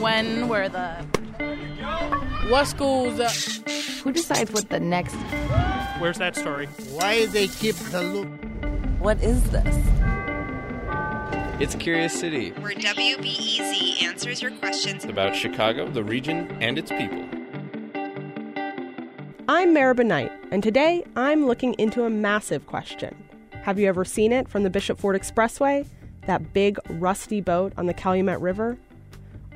when were the. What schools? Uh, Who decides what the next. Where's that story? Why they keep the loop? What is this? It's Curious City. Where WBEZ answers your questions about Chicago, the region, and its people. I'm Maribel Knight, and today I'm looking into a massive question. Have you ever seen it from the Bishop Ford Expressway? That big, rusty boat on the Calumet River?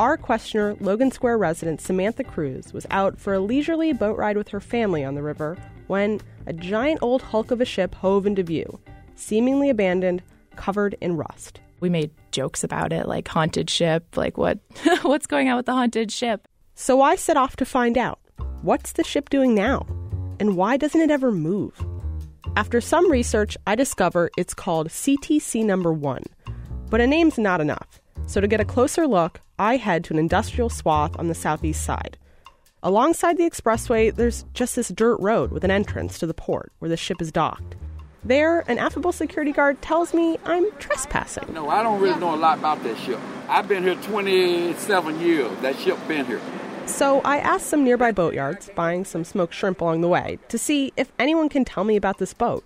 Our questioner, Logan Square resident Samantha Cruz, was out for a leisurely boat ride with her family on the river when a giant old hulk of a ship hove into view, seemingly abandoned, covered in rust. We made jokes about it, like haunted ship, like what what's going on with the haunted ship? So I set off to find out. What's the ship doing now? And why doesn't it ever move? After some research, I discover it's called CTC number 1. But a name's not enough. So to get a closer look, I head to an industrial swath on the southeast side. Alongside the expressway, there's just this dirt road with an entrance to the port where the ship is docked. There, an affable security guard tells me I'm trespassing. No, I don't really know a lot about that ship. I've been here 27 years. That ship been here. So I asked some nearby boatyards, buying some smoked shrimp along the way, to see if anyone can tell me about this boat.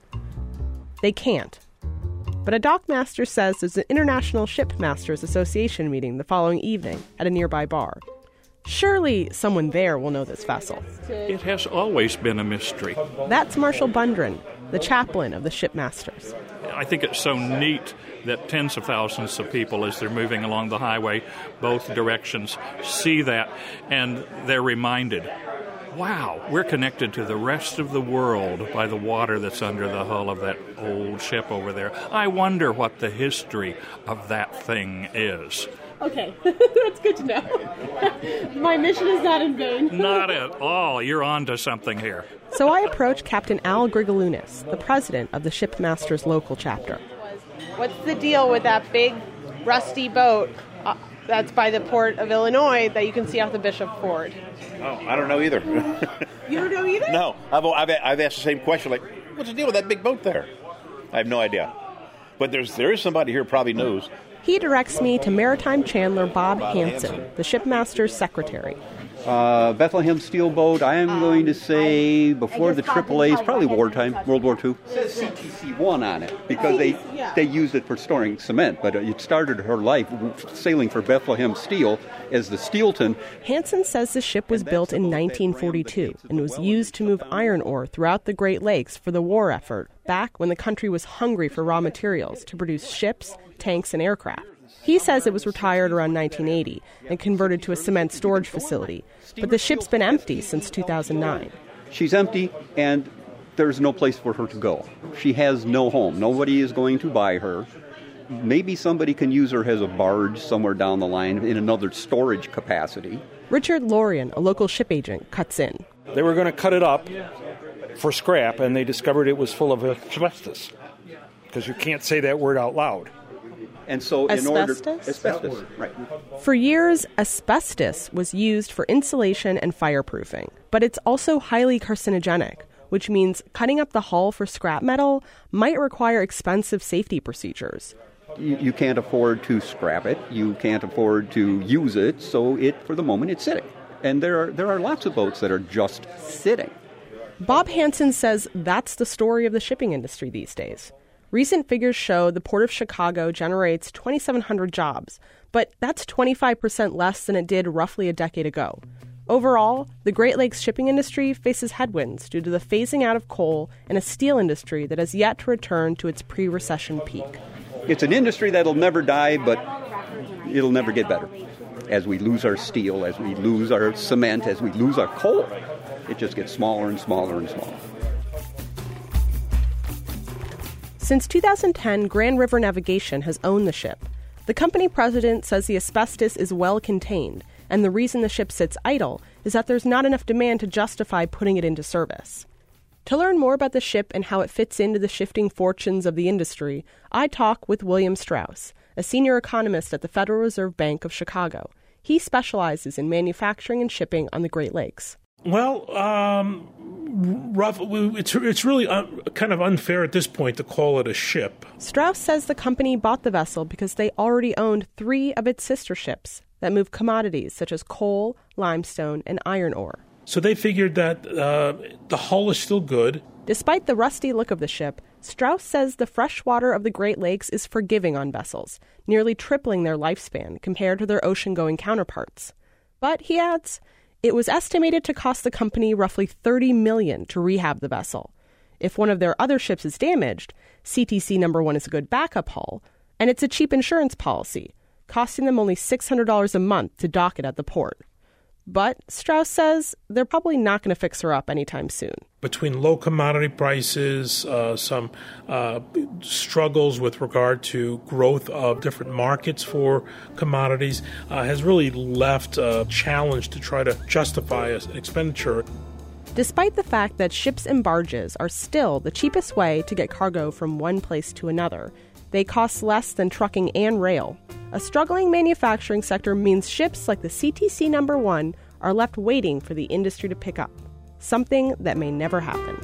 They can't. But a dockmaster says there's an International Shipmasters Association meeting the following evening at a nearby bar. Surely someone there will know this vessel. It has always been a mystery. That's Marshall Bundren, the chaplain of the Shipmasters. I think it's so neat that tens of thousands of people, as they're moving along the highway, both directions, see that and they're reminded wow, we're connected to the rest of the world by the water that's under the hull of that old ship over there. I wonder what the history of that thing is. Okay, that's good to know. My mission is not in vain. not at all. You're on to something here. So I approach Captain Al Grigalunas, the president of the Shipmasters local chapter. What's the deal with that big, rusty boat that's by the port of Illinois that you can see off the Bishop Ford? Oh, I don't know either. you don't know either? No, I've, I've, I've asked the same question. Like, what's the deal with that big boat there? I have no idea. But there's there is somebody here probably knows. He directs me to Maritime Chandler Bob, Bob Hanson, Hanson, the shipmaster's secretary. Uh, Bethlehem steel boat, I am um, going to say before the AAA's, probably wartime, World War II. It says CTC1 on it because they, they used it for storing cement, but it started her life sailing for Bethlehem Steel as the Steelton. Hanson says the ship was built in 1942 and was used to move iron ore throughout the Great Lakes for the war effort, back when the country was hungry for raw materials to produce ships, tanks, and aircraft. He says it was retired around 1980 and converted to a cement storage facility, but the ship's been empty since 2009. She's empty, and there's no place for her to go. She has no home. Nobody is going to buy her. Maybe somebody can use her as a barge somewhere down the line in another storage capacity. Richard Lorian, a local ship agent, cuts in. They were going to cut it up for scrap, and they discovered it was full of asbestos. Because you can't say that word out loud. And so, asbestos? in order asbestos, right? For years, asbestos was used for insulation and fireproofing, but it's also highly carcinogenic, which means cutting up the hull for scrap metal might require expensive safety procedures. You, you can't afford to scrap it. You can't afford to use it. So, it for the moment, it's sitting. And there are there are lots of boats that are just sitting. Bob Hanson says that's the story of the shipping industry these days. Recent figures show the Port of Chicago generates 2,700 jobs, but that's 25% less than it did roughly a decade ago. Overall, the Great Lakes shipping industry faces headwinds due to the phasing out of coal and a steel industry that has yet to return to its pre recession peak. It's an industry that'll never die, but it'll never get better. As we lose our steel, as we lose our cement, as we lose our coal, it just gets smaller and smaller and smaller. Since 2010, Grand River Navigation has owned the ship. The company president says the asbestos is well contained, and the reason the ship sits idle is that there's not enough demand to justify putting it into service. To learn more about the ship and how it fits into the shifting fortunes of the industry, I talk with William Strauss, a senior economist at the Federal Reserve Bank of Chicago. He specializes in manufacturing and shipping on the Great Lakes. Well, um, rough. It's it's really un, kind of unfair at this point to call it a ship. Strauss says the company bought the vessel because they already owned three of its sister ships, that move commodities such as coal, limestone, and iron ore. So they figured that uh, the hull is still good. Despite the rusty look of the ship, Strauss says the fresh water of the Great Lakes is forgiving on vessels, nearly tripling their lifespan compared to their ocean going counterparts. But, he adds, it was estimated to cost the company roughly 30 million to rehab the vessel. If one of their other ships is damaged, CTC number 1 is a good backup hull, and it's a cheap insurance policy, costing them only $600 a month to dock it at the port. But Strauss says they're probably not going to fix her up anytime soon. Between low commodity prices, uh, some uh, struggles with regard to growth of different markets for commodities, uh, has really left a challenge to try to justify an expenditure. Despite the fact that ships and barges are still the cheapest way to get cargo from one place to another, they cost less than trucking and rail. A struggling manufacturing sector means ships like the CTC number 1 are left waiting for the industry to pick up, something that may never happen.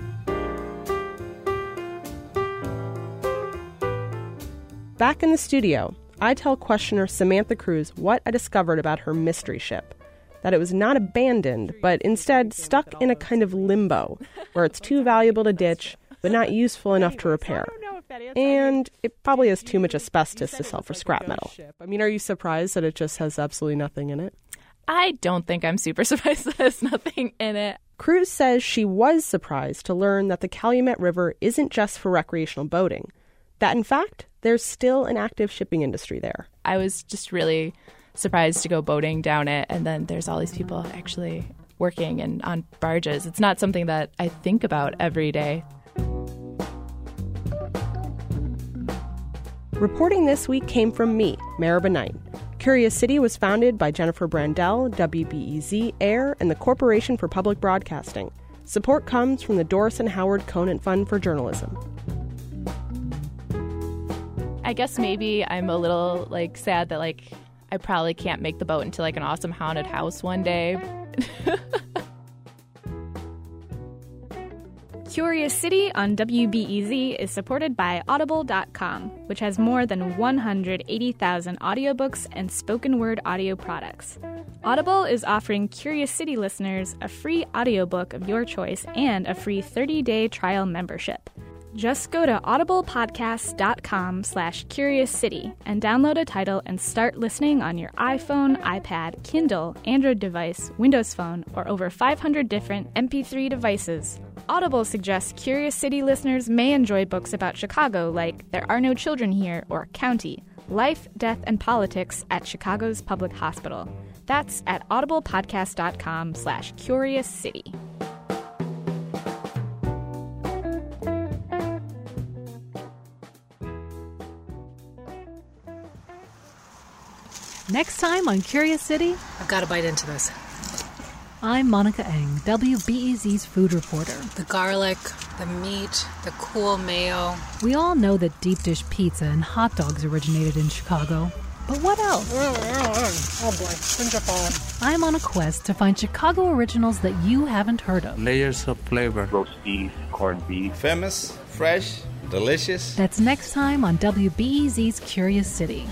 Back in the studio, I tell questioner Samantha Cruz what I discovered about her mystery ship. That it was not abandoned, but instead stuck in a kind of limbo where it's too valuable to ditch, but not useful enough to repair and it probably has too much asbestos to sell for scrap metal. I mean, are you surprised that it just has absolutely nothing in it? I don't think I'm super surprised that there's nothing in it. Cruz says she was surprised to learn that the Calumet River isn't just for recreational boating, that in fact, there's still an active shipping industry there. I was just really surprised to go boating down it, and then there's all these people actually working and on barges. It's not something that I think about every day. Reporting this week came from me, Maribel Knight. Curious City was founded by Jennifer Brandel, WBEZ, AIR, and the Corporation for Public Broadcasting. Support comes from the Doris and Howard Conant Fund for Journalism. I guess maybe I'm a little like sad that like I probably can't make the boat into like an awesome haunted house one day. Curious City on WBEZ is supported by Audible.com, which has more than 180,000 audiobooks and spoken word audio products. Audible is offering Curious City listeners a free audiobook of your choice and a free 30-day trial membership. Just go to audiblepodcast.com slash curious city and download a title and start listening on your iPhone, iPad, Kindle, Android device, Windows Phone, or over 500 different MP3 devices. Audible suggests Curious City listeners may enjoy books about Chicago like There Are No Children Here or County, Life, Death, and Politics at Chicago's Public Hospital. That's at audiblepodcast.com slash curious city. Next time on Curious City, I've got to bite into this. I'm Monica Eng, WBEZ's food reporter. The garlic, the meat, the cool mayo. We all know that deep dish pizza and hot dogs originated in Chicago. But what else? Oh boy, things are falling. I'm on a quest to find Chicago originals that you haven't heard of. Layers of flavor. Roast beef, corned beef. Famous, fresh, delicious. That's next time on WBEZ's Curious City.